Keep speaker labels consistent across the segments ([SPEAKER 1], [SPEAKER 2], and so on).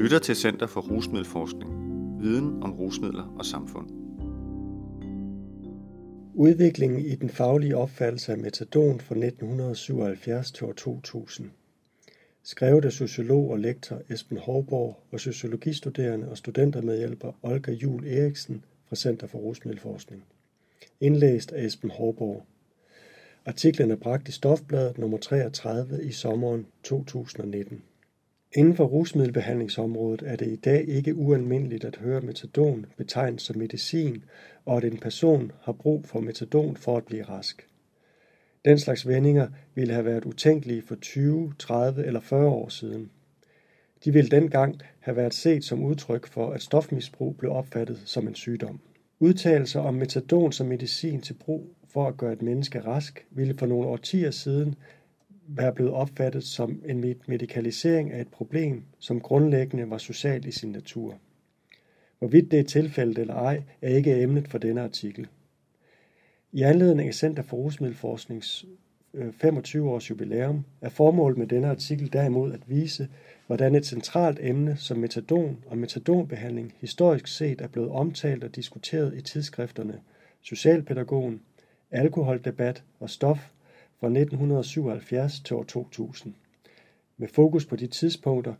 [SPEAKER 1] lytter til Center for Rusmiddelforskning. Viden om rusmidler og samfund.
[SPEAKER 2] Udviklingen i den faglige opfattelse af metadon fra 1977 til år 2000. Skrevet af sociolog og lektor Esben Hårborg og sociologistuderende og studentermedhjælper Olga Jul Eriksen fra Center for Rusmiddelforskning. Indlæst af Esben Hårborg. Artiklen er bragt i Stofbladet nummer 33 i sommeren 2019. Inden for rusmiddelbehandlingsområdet er det i dag ikke ualmindeligt at høre metadon betegnet som medicin, og at en person har brug for metadon for at blive rask. Den slags vendinger ville have været utænkelige for 20, 30 eller 40 år siden. De ville dengang have været set som udtryk for, at stofmisbrug blev opfattet som en sygdom. Udtalelser om metadon som medicin til brug for at gøre et menneske rask ville for nogle årtier siden være blevet opfattet som en medikalisering af et problem, som grundlæggende var socialt i sin natur. Hvorvidt det er tilfældet eller ej, er ikke emnet for denne artikel. I anledning af Center for Rusmiddelforsknings øh, 25-års jubilæum er formålet med denne artikel derimod at vise, hvordan et centralt emne som metadon og metadonbehandling historisk set er blevet omtalt og diskuteret i tidsskrifterne Socialpædagogen, Alkoholdebat og Stof fra 1977 til år 2000, med fokus på de tidspunkter,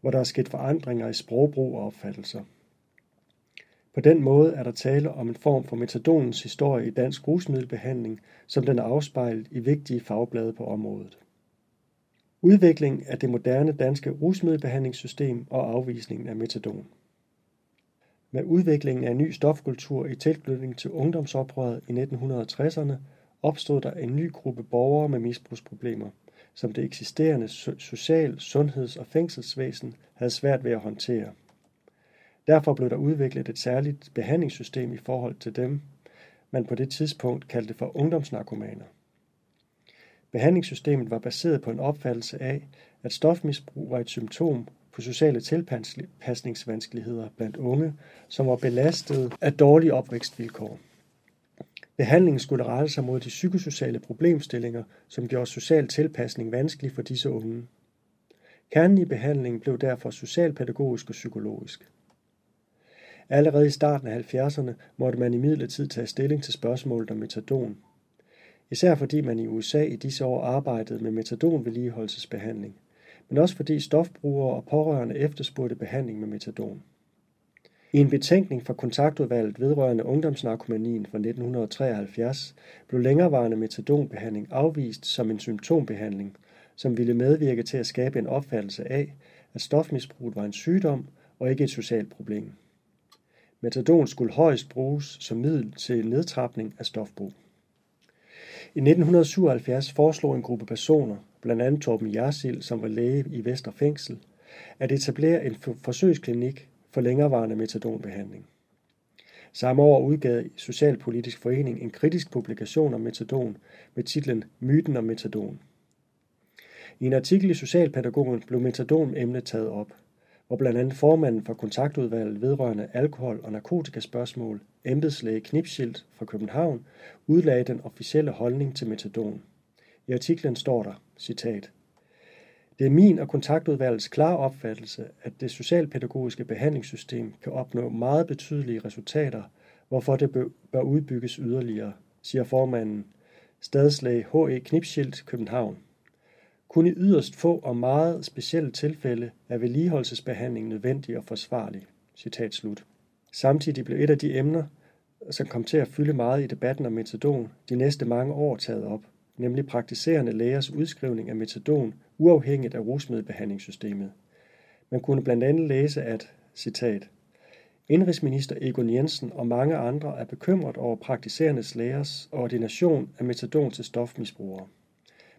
[SPEAKER 2] hvor der er sket forandringer i sprogbrug og opfattelser. På den måde er der tale om en form for metadonens historie i dansk rusmiddelbehandling, som den er afspejlet i vigtige fagblade på området. Udvikling af det moderne danske rusmiddelbehandlingssystem og afvisningen af metadon. Med udviklingen af en ny stofkultur i tilknytning til ungdomsoprøret i 1960'erne opstod der en ny gruppe borgere med misbrugsproblemer, som det eksisterende social-, sundheds- og fængselsvæsen havde svært ved at håndtere. Derfor blev der udviklet et særligt behandlingssystem i forhold til dem, man på det tidspunkt kaldte for ungdomsnarkomaner. Behandlingssystemet var baseret på en opfattelse af, at stofmisbrug var et symptom på sociale tilpasningsvanskeligheder blandt unge, som var belastet af dårlige opvækstvilkår. Behandlingen skulle rette sig mod de psykosociale problemstillinger, som gjorde social tilpasning vanskelig for disse unge. Kernen i behandlingen blev derfor socialpædagogisk og psykologisk. Allerede i starten af 70'erne måtte man i tage stilling til spørgsmålet om metadon. Især fordi man i USA i disse år arbejdede med metadonvedligeholdelsesbehandling, men også fordi stofbrugere og pårørende efterspurgte behandling med metadon. I en betænkning fra kontaktudvalget vedrørende ungdomsnarkomanien fra 1973 blev længerevarende metadonbehandling afvist som en symptombehandling, som ville medvirke til at skabe en opfattelse af, at stofmisbruget var en sygdom og ikke et socialt problem. Metadon skulle højst bruges som middel til nedtrapning af stofbrug. I 1977 foreslog en gruppe personer, blandt andet Torben Jarsil, som var læge i Vesterfængsel, at etablere en forsøgsklinik for længerevarende metadonbehandling. Samme år udgav Socialpolitisk Forening en kritisk publikation om metadon med titlen Myten om metadon. I en artikel i Socialpædagogen blev metadon-emnet taget op, hvor blandt andet formanden for kontaktudvalget vedrørende alkohol- og narkotikaspørgsmål, embedslæge Knipschild fra København, udlagde den officielle holdning til metadon. I artiklen står der, citat, det er min og kontaktudvalgets klare opfattelse, at det socialpædagogiske behandlingssystem kan opnå meget betydelige resultater, hvorfor det bør udbygges yderligere, siger formanden, stadslæge H.E. Knipschild, København. Kun i yderst få og meget specielle tilfælde er vedligeholdelsesbehandling nødvendig og forsvarlig. Citat slut. Samtidig blev et af de emner, som kom til at fylde meget i debatten om metadon, de næste mange år taget op nemlig praktiserende lægers udskrivning af metadon uafhængigt af rusmiddelbehandlingssystemet. Man kunne blandt andet læse, at, citat, Indrigsminister Egon Jensen og mange andre er bekymret over praktiserende lægers ordination af metadon til stofmisbrugere.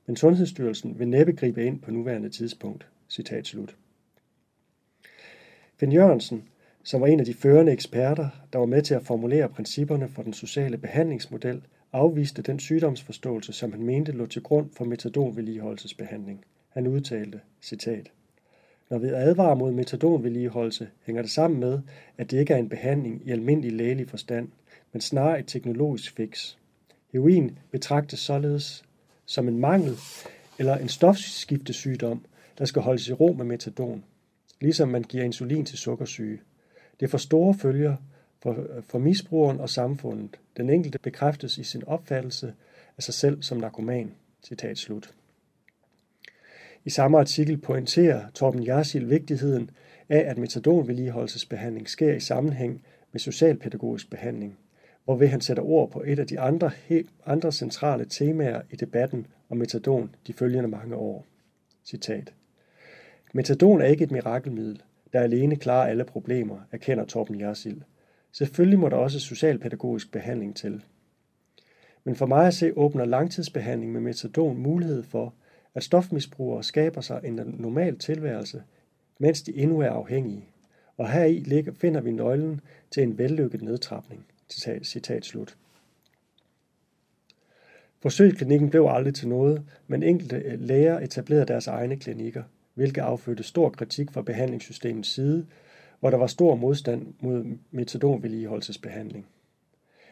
[SPEAKER 2] Men Sundhedsstyrelsen vil næppe gribe ind på nuværende tidspunkt. Citat slut. Finn Jørgensen, som var en af de førende eksperter, der var med til at formulere principperne for den sociale behandlingsmodel, afviste den sygdomsforståelse, som han mente lå til grund for metadonvedligeholdelsesbehandling. Han udtalte, citat, Når vi advarer mod metadonvedligeholdelse, hænger det sammen med, at det ikke er en behandling i almindelig lægelig forstand, men snarere et teknologisk fix. Heroin betragtes således som en mangel eller en stofskiftesygdom, der skal holdes i ro med metadon. ligesom man giver insulin til sukkersyge. Det får store følger for, for misbrugeren og samfundet. Den enkelte bekræftes i sin opfattelse af sig selv som narkoman. Citat slut. I samme artikel pointerer Torben Jarsil vigtigheden af, at metadonvedligeholdelsesbehandling sker i sammenhæng med socialpædagogisk behandling, hvorved han sætter ord på et af de andre, andre centrale temaer i debatten om metadon de følgende mange år. Citat. Metadon er ikke et mirakelmiddel, der alene klarer alle problemer, erkender Torben Jarsil. Selvfølgelig må der også socialpædagogisk behandling til. Men for mig at se åbner langtidsbehandling med metadon mulighed for, at stofmisbrugere skaber sig en normal tilværelse, mens de endnu er afhængige. Og heri ligger, finder vi nøglen til en vellykket nedtrapning. Citat, citat slut. Forsøgsklinikken blev aldrig til noget, men enkelte øh, læger etablerede deres egne klinikker, hvilket affødte stor kritik fra behandlingssystemets side, hvor der var stor modstand mod metadonvedligeholdelsesbehandling.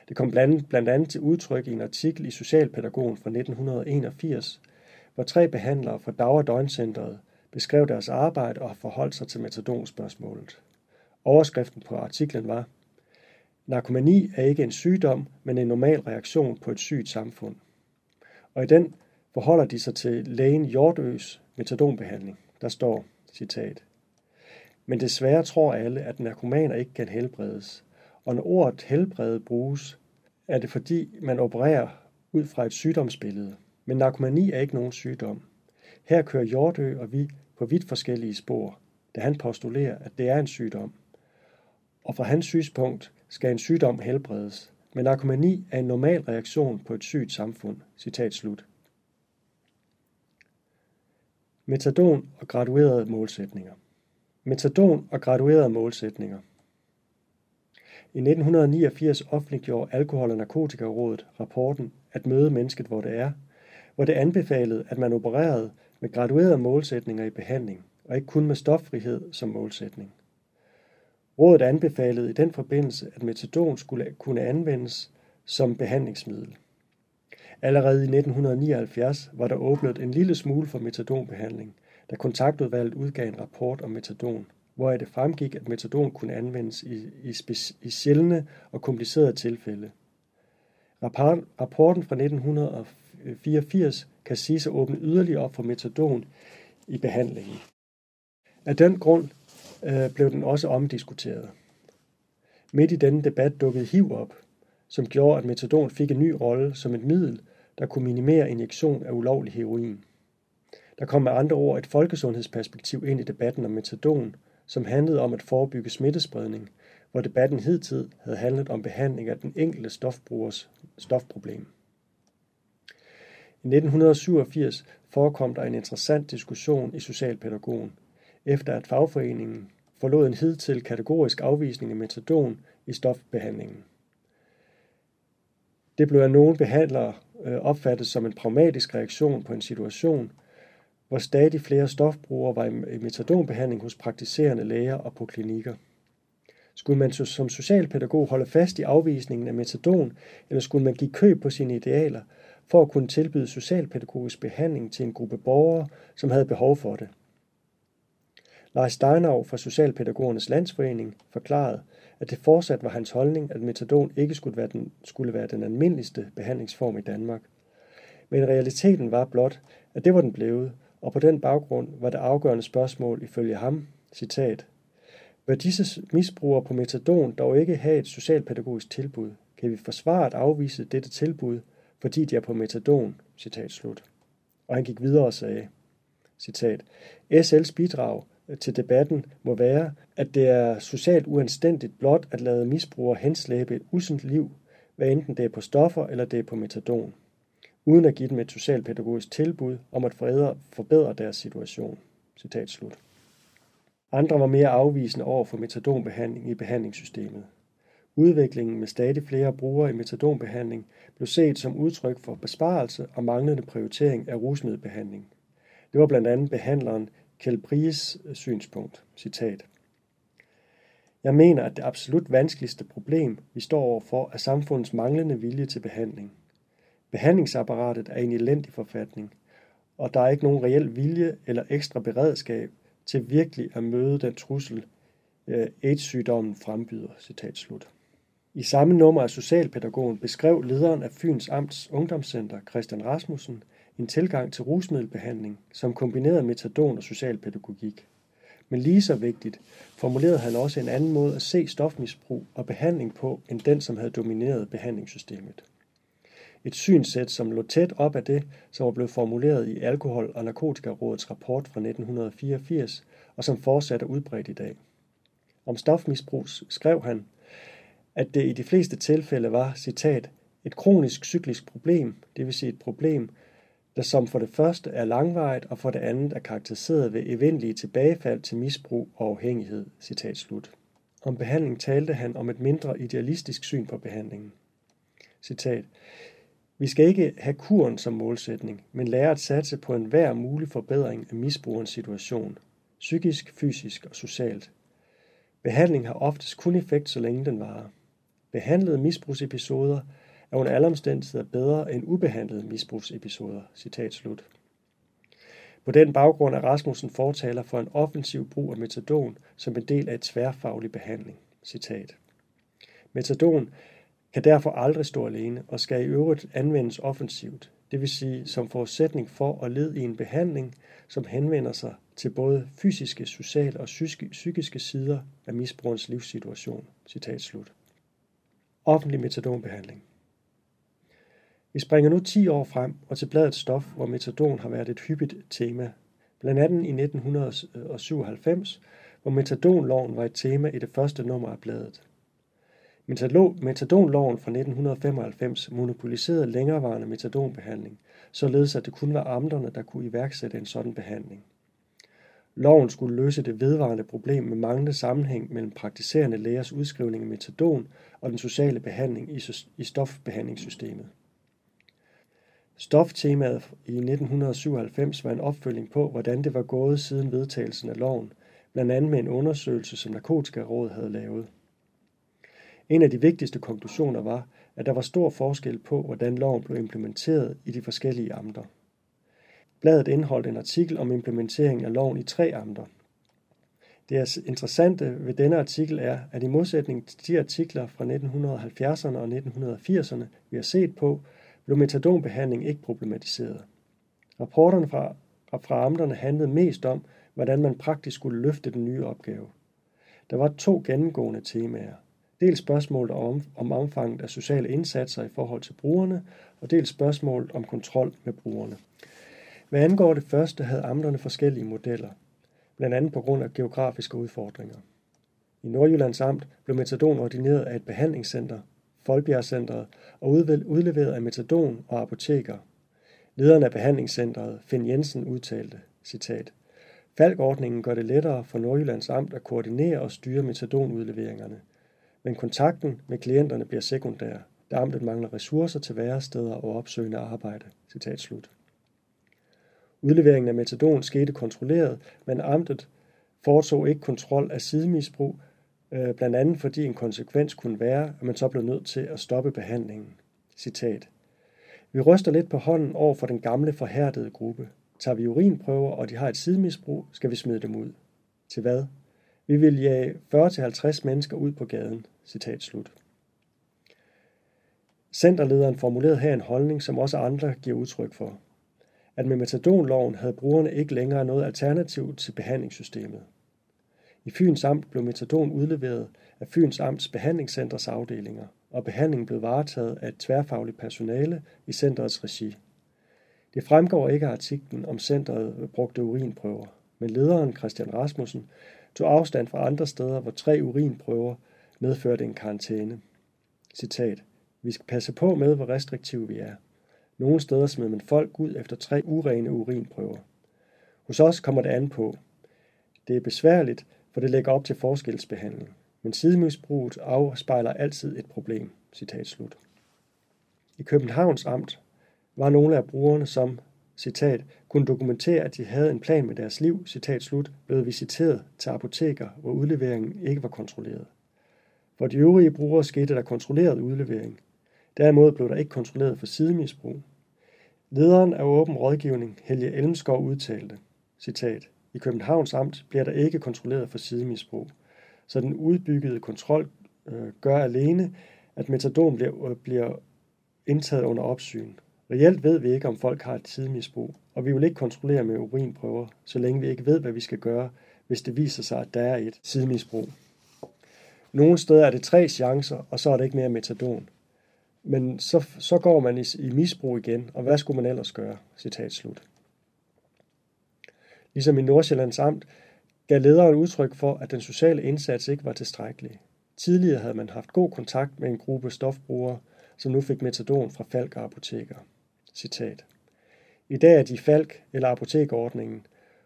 [SPEAKER 2] Det kom blandt, blandt andet til udtryk i en artikel i Socialpædagogen fra 1981, hvor tre behandlere fra Dag- og Døgncentret beskrev deres arbejde og forholdt sig til metadonspørgsmålet. Overskriften på artiklen var, Narkomani er ikke en sygdom, men en normal reaktion på et sygt samfund. Og i den forholder de sig til lægen Hjortøs metadonbehandling. Der står, citat, Men desværre tror alle, at narkomaner ikke kan helbredes. Og når ordet helbrede bruges, er det fordi, man opererer ud fra et sygdomsbillede. Men narkomani er ikke nogen sygdom. Her kører Hjortø og vi på vidt forskellige spor, da han postulerer, at det er en sygdom. Og fra hans synspunkt skal en sygdom helbredes, men narkomani er en normal reaktion på et sygt samfund. Citat slut. Metadon og graduerede målsætninger. Metadon og graduerede målsætninger. I 1989 offentliggjorde Alkohol- og Narkotikarådet rapporten At møde mennesket, hvor det er, hvor det anbefalede, at man opererede med graduerede målsætninger i behandling, og ikke kun med stoffrihed som målsætning. Rådet anbefalede i den forbindelse, at metadon skulle kunne anvendes som behandlingsmiddel. Allerede i 1979 var der åbnet en lille smule for metadonbehandling, da kontaktudvalget udgav en rapport om metadon, hvor det fremgik, at metadon kunne anvendes i, i, i sjældne og komplicerede tilfælde. Rapporten fra 1984 84 kan siges at åbne yderligere op for metadon i behandlingen. Af den grund øh, blev den også omdiskuteret. Midt i denne debat dukkede HIV op, som gjorde, at metadon fik en ny rolle som et middel, der kunne minimere injektion af ulovlig heroin. Der kom med andre ord et folkesundhedsperspektiv ind i debatten om metadon, som handlede om at forebygge smittespredning, hvor debatten hidtil havde handlet om behandling af den enkelte stofbrugers stofproblem. I 1987 forekom der en interessant diskussion i Socialpædagogen, efter at fagforeningen forlod en hidtil kategorisk afvisning af metadon i stofbehandlingen. Det blev af nogle behandlere øh, opfattet som en pragmatisk reaktion på en situation, hvor stadig flere stofbrugere var i metadonbehandling hos praktiserende læger og på klinikker. Skulle man som socialpædagog holde fast i afvisningen af metadon, eller skulle man give køb på sine idealer for at kunne tilbyde socialpædagogisk behandling til en gruppe borgere, som havde behov for det? Lars Steinau fra Socialpædagogernes Landsforening forklarede, at det fortsat var hans holdning, at metadon ikke skulle være den, skulle være den almindeligste behandlingsform i Danmark. Men realiteten var blot, at det var den blevet, og på den baggrund var det afgørende spørgsmål ifølge ham, citat, Bør disse misbrugere på metadon dog ikke have et socialpædagogisk tilbud? Kan vi forsvare at afvise dette tilbud, fordi de er på metadon? Citat slut. Og han gik videre og sagde, citat, SL's bidrag til debatten må være, at det er socialt uanstændigt blot at lade misbrugere henslæbe et usundt liv, hvad enten det er på stoffer eller det er på metadon, uden at give dem et socialpædagogisk tilbud om at forbedre deres situation. Citat slut. Andre var mere afvisende over for metadonbehandling i behandlingssystemet. Udviklingen med stadig flere brugere i metadonbehandling blev set som udtryk for besparelse og manglende prioritering af rusmiddelbehandling. Det var blandt andet behandleren Kjeld Pries synspunkt. Citat. Jeg mener, at det absolut vanskeligste problem, vi står overfor, er samfundets manglende vilje til behandling. Behandlingsapparatet er i en elendig forfatning, og der er ikke nogen reel vilje eller ekstra beredskab til virkelig at møde den trussel, øh, AIDS-sygdommen frembyder. Citat slut. I samme nummer af Socialpædagogen beskrev lederen af Fyns Amts Ungdomscenter, Christian Rasmussen, en tilgang til rusmiddelbehandling, som kombinerede metadon og socialpædagogik. Men lige så vigtigt formulerede han også en anden måde at se stofmisbrug og behandling på, end den, som havde domineret behandlingssystemet. Et synsæt, som lå tæt op af det, som var blevet formuleret i Alkohol- og Narkotikarådets rapport fra 1984, og som fortsat er udbredt i dag. Om stofmisbrug skrev han, at det i de fleste tilfælde var, citat, et kronisk cyklisk problem, det vil sige et problem, der som for det første er langvarigt og for det andet er karakteriseret ved evindelige tilbagefald til misbrug og afhængighed. Citat slut. Om behandling talte han om et mindre idealistisk syn på behandlingen. Citat. Vi skal ikke have kuren som målsætning, men lære at satse på enhver mulig forbedring af misbrugerens situation, psykisk, fysisk og socialt. Behandling har oftest kun effekt, så længe den varer. Behandlede misbrugsepisoder er under alle omstændigheder bedre end ubehandlede misbrugsepisoder. Citat slut. På den baggrund er Rasmussen fortaler for en offensiv brug af metadon som en del af et tværfaglig behandling. Citat. Metadon kan derfor aldrig stå alene og skal i øvrigt anvendes offensivt, det vil sige som forudsætning for at lede i en behandling, som henvender sig til både fysiske, sociale og psykiske sider af misbrugerens livssituation. Citat slut. Offentlig metadonbehandling. Vi springer nu 10 år frem og til bladet Stof, hvor metadon har været et hyppigt tema. Blandt andet i 1997, hvor metadonloven var et tema i det første nummer af bladet. Metadonloven fra 1995 monopoliserede længerevarende metadonbehandling, således at det kun var amterne, der kunne iværksætte en sådan behandling. Loven skulle løse det vedvarende problem med manglende sammenhæng mellem praktiserende lægers udskrivning af metadon og den sociale behandling i stofbehandlingssystemet. Stoftemaet i 1997 var en opfølging på, hvordan det var gået siden vedtagelsen af loven, blandt andet med en undersøgelse, som Narkotikarådet havde lavet. En af de vigtigste konklusioner var, at der var stor forskel på, hvordan loven blev implementeret i de forskellige amter. Bladet indeholdt en artikel om implementeringen af loven i tre amter. Det interessante ved denne artikel er, at i modsætning til de artikler fra 1970'erne og 1980'erne, vi har set på, blev metadonbehandling ikke problematiseret. Rapporterne fra, fra amterne handlede mest om, hvordan man praktisk skulle løfte den nye opgave. Der var to gennemgående temaer. Dels spørgsmålet om, om omfanget af sociale indsatser i forhold til brugerne, og dels spørgsmålet om kontrol med brugerne. Hvad angår det første, havde amterne forskellige modeller, blandt andet på grund af geografiske udfordringer. I Nordjyllands Amt blev metadon ordineret af et behandlingscenter, Folbjergcentret, og udleveret af metadon og apoteker. Lederen af behandlingscenteret, Finn Jensen, udtalte, citat, Falkordningen gør det lettere for Nordjyllands Amt at koordinere og styre metadonudleveringerne. Men kontakten med klienterne bliver sekundær, da amtet mangler ressourcer til væresteder og opsøgende arbejde. Citat slut. Udleveringen af metadon skete kontrolleret, men amtet foretog ikke kontrol af sidemisbrug, øh, blandt andet fordi en konsekvens kunne være, at man så blev nødt til at stoppe behandlingen. Citat. Vi ryster lidt på hånden over for den gamle forhærdede gruppe. Tager vi urinprøver, og de har et sidemisbrug, skal vi smide dem ud. Til hvad? Vi vil jage 40-50 mennesker ud på gaden. Citat slut. Centerlederen formulerede her en holdning, som også andre giver udtryk for at med metadonloven havde brugerne ikke længere noget alternativ til behandlingssystemet. I Fyns Amt blev metadon udleveret af Fyns Amts behandlingscenters afdelinger, og behandlingen blev varetaget af et tværfagligt personale i centrets regi. Det fremgår ikke af artiklen, om centret brugte urinprøver, men lederen Christian Rasmussen tog afstand fra andre steder, hvor tre urinprøver medførte en karantæne. Citat. Vi skal passe på med, hvor restriktive vi er. Nogle steder smed man folk ud efter tre urene urinprøver. Hos os kommer det an på. Det er besværligt, for det lægger op til forskelsbehandling. Men sidemisbruget afspejler altid et problem. Citat slut. I Københavns Amt var nogle af brugerne, som citat, kunne dokumentere, at de havde en plan med deres liv, citat slut, blevet visiteret til apoteker, hvor udleveringen ikke var kontrolleret. For de øvrige brugere skete der kontrolleret udlevering. Derimod blev der ikke kontrolleret for sidemisbrug. Lederen af Åben Rådgivning, Helge Elmskov, udtalte, citat, I Københavns Amt bliver der ikke kontrolleret for sidemisbrug, så den udbyggede kontrol øh, gør alene, at metadon bliver, øh, bliver indtaget under opsyn. Reelt ved vi ikke, om folk har et sidemisbrug, og vi vil ikke kontrollere med urinprøver, så længe vi ikke ved, hvad vi skal gøre, hvis det viser sig, at der er et sidemisbrug. Nogle steder er det tre chancer, og så er det ikke mere metadon. Men så, så går man i, i misbrug igen, og hvad skulle man ellers gøre? Citat slut. Ligesom i Nordsjællands Amt gav lederen udtryk for, at den sociale indsats ikke var tilstrækkelig. Tidligere havde man haft god kontakt med en gruppe stofbrugere, som nu fik metadon fra Falk og apoteker. Citat. I dag er de Falk eller apotekordningen,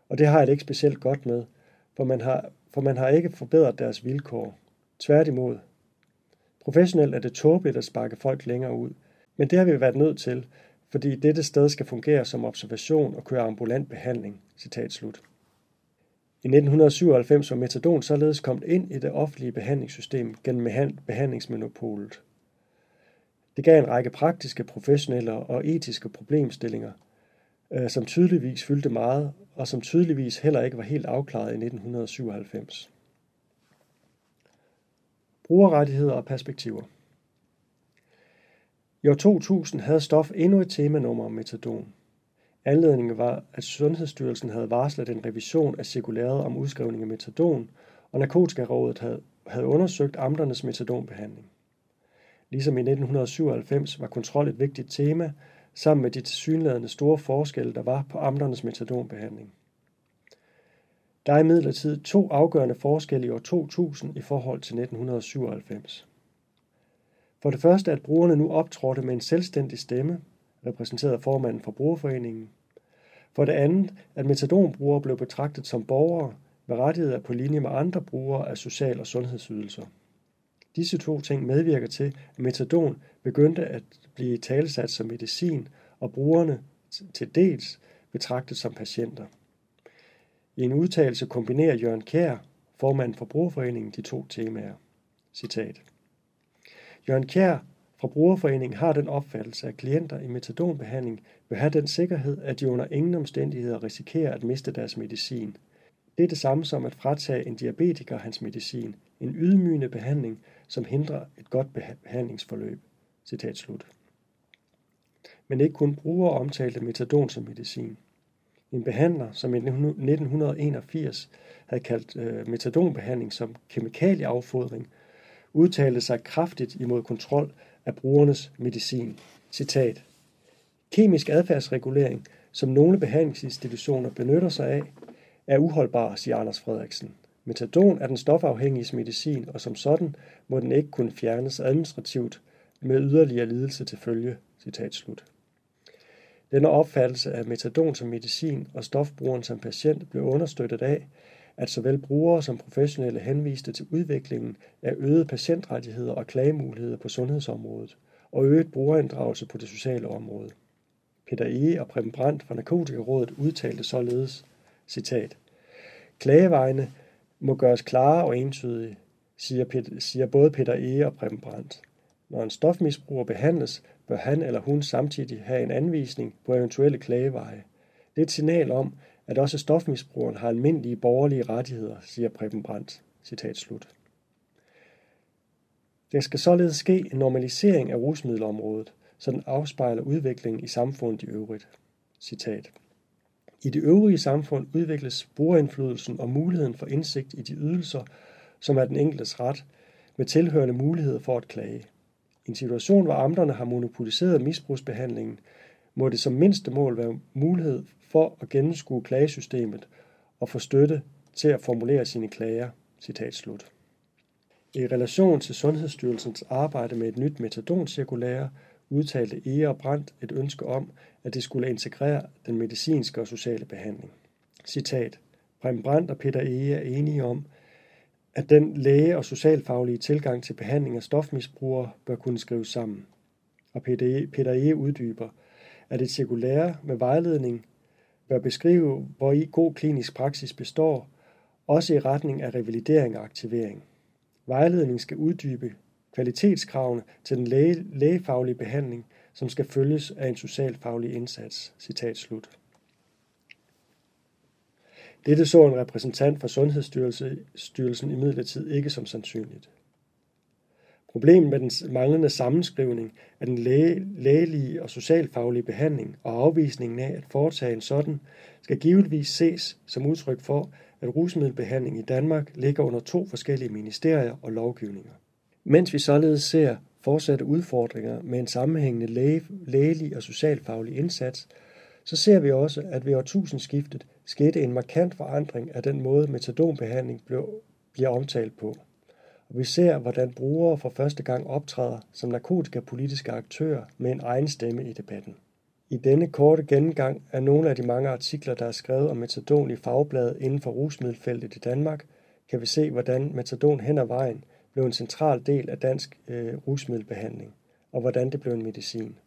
[SPEAKER 2] og det har jeg det ikke specielt godt med, for man har, for man har ikke forbedret deres vilkår. Tværtimod. Professionelt er det tåbeligt at sparke folk længere ud, men det har vi været nødt til, fordi dette sted skal fungere som observation og køre ambulant behandling. Citat slut. I 1997 var metadon således kommet ind i det offentlige behandlingssystem gennem behandlingsmonopolet. Det gav en række praktiske, professionelle og etiske problemstillinger, øh, som tydeligvis fyldte meget, og som tydeligvis heller ikke var helt afklaret i 1997. Brugerrettigheder og perspektiver I år 2000 havde stof endnu et temanummer om metadon. Anledningen var, at Sundhedsstyrelsen havde varslet en revision af cirkulæret om udskrivning af metadon, og Narkotikarådet havde, havde undersøgt amternes metadonbehandling. Ligesom i 1997 var kontrol et vigtigt tema, sammen med de tilsyneladende store forskelle, der var på amternes metadonbehandling. Der er imidlertid to afgørende forskelle i år 2000 i forhold til 1997. For det første, at brugerne nu optrådte med en selvstændig stemme, repræsenteret af formanden for brugerforeningen. For det andet, at metadonbrugere blev betragtet som borgere med rettigheder på linje med andre brugere af social- og sundhedsydelser. Disse to ting medvirker til, at metadon begyndte at blive talesat som medicin, og brugerne til dels betragtet som patienter. I en udtalelse kombinerer Jørgen Kær, formand for Brugerforeningen, de to temaer. Citat. Jørgen Kær fra Brugerforeningen har den opfattelse, at klienter i metadonbehandling vil have den sikkerhed, at de under ingen omstændigheder risikerer at miste deres medicin. Det er det samme som at fratage en diabetiker hans medicin, en ydmygende behandling, som hindrer et godt behandlingsforløb. Citat slut. Men ikke kun brugere omtalte metadon som medicin. En behandler, som i 1981 havde kaldt øh, metadonbehandling som kemikalieaffodring, udtalte sig kraftigt imod kontrol af brugernes medicin. Citat. Kemisk adfærdsregulering, som nogle behandlingsinstitutioner benytter sig af, er uholdbar, siger Anders Frederiksen. Metadon er den stofafhængige medicin, og som sådan må den ikke kunne fjernes administrativt med yderligere lidelse til følge. Citat slut. Denne opfattelse af metadon som medicin og stofbrugeren som patient blev understøttet af, at såvel brugere som professionelle henviste til udviklingen af øgede patientrettigheder og klagemuligheder på sundhedsområdet og øget brugerinddragelse på det sociale område. Peter E. og Preben Brandt fra Narkotikarådet udtalte således, citat, Klagevejene må gøres klare og entydige, siger, Peter, siger både Peter E. og Preben Brandt. Når en stofmisbruger behandles, bør han eller hun samtidig have en anvisning på eventuelle klageveje. Det er et signal om, at også stofmisbrugeren har almindelige borgerlige rettigheder, siger Preben Brandt. Citat slut. Der skal således ske en normalisering af rusmiddelområdet, så den afspejler udviklingen i samfundet i øvrigt. Citat. I det øvrige samfund udvikles brugerindflydelsen og muligheden for indsigt i de ydelser, som er den enkeltes ret, med tilhørende mulighed for at klage. I en situation, hvor amterne har monopoliseret misbrugsbehandlingen, må det som mindste mål være mulighed for at gennemskue klagesystemet og få støtte til at formulere sine klager. Citat slut. I relation til Sundhedsstyrelsens arbejde med et nyt metadoncirkulære udtalte udtalte og Brandt et ønske om, at det skulle integrere den medicinske og sociale behandling. Citat. Prem Brandt og Peter Ege er enige om, at den læge- og socialfaglige tilgang til behandling af stofmisbrugere bør kunne skrives sammen. Og Peter E. uddyber, at et cirkulære med vejledning bør beskrive, hvor i god klinisk praksis består, også i retning af revalidering og aktivering. Vejledningen skal uddybe kvalitetskravene til den læge, lægefaglige behandling, som skal følges af en socialfaglig indsats. Citat slut. Dette så en repræsentant fra Sundhedsstyrelsen i ikke som sandsynligt. Problemet med den manglende sammenskrivning af den læge, lægelige og socialfaglige behandling og afvisningen af at foretage en sådan, skal givetvis ses som udtryk for, at rusmiddelbehandling i Danmark ligger under to forskellige ministerier og lovgivninger. Mens vi således ser fortsatte udfordringer med en sammenhængende læge, lægelig og socialfaglig indsats, så ser vi også, at ved årtusindskiftet skete en markant forandring af den måde metadonbehandling blev, bliver omtalt på. Og vi ser, hvordan brugere for første gang optræder som narkotikapolitiske aktører med en egen stemme i debatten. I denne korte gennemgang af nogle af de mange artikler, der er skrevet om metadon i fagbladet inden for rusmiddelfeltet i Danmark, kan vi se, hvordan metadon hen ad vejen blev en central del af dansk øh, rusmiddelbehandling, og hvordan det blev en medicin.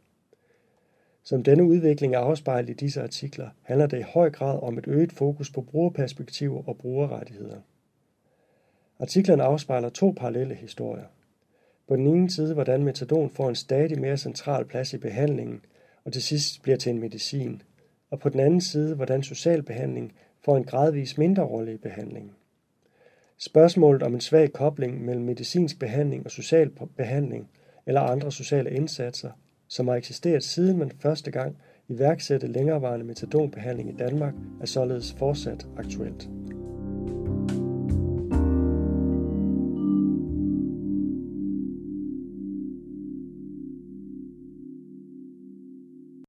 [SPEAKER 2] Som denne udvikling er afspejlet i disse artikler, handler det i høj grad om et øget fokus på brugerperspektiver og brugerrettigheder. Artiklerne afspejler to parallelle historier. På den ene side, hvordan metadon får en stadig mere central plads i behandlingen, og til sidst bliver til en medicin, og på den anden side, hvordan social behandling får en gradvis mindre rolle i behandlingen. Spørgsmålet om en svag kobling mellem medicinsk behandling og social behandling eller andre sociale indsatser, som har eksisteret siden man første gang iværksatte længerevarende metadonbehandling i Danmark, er således fortsat aktuelt.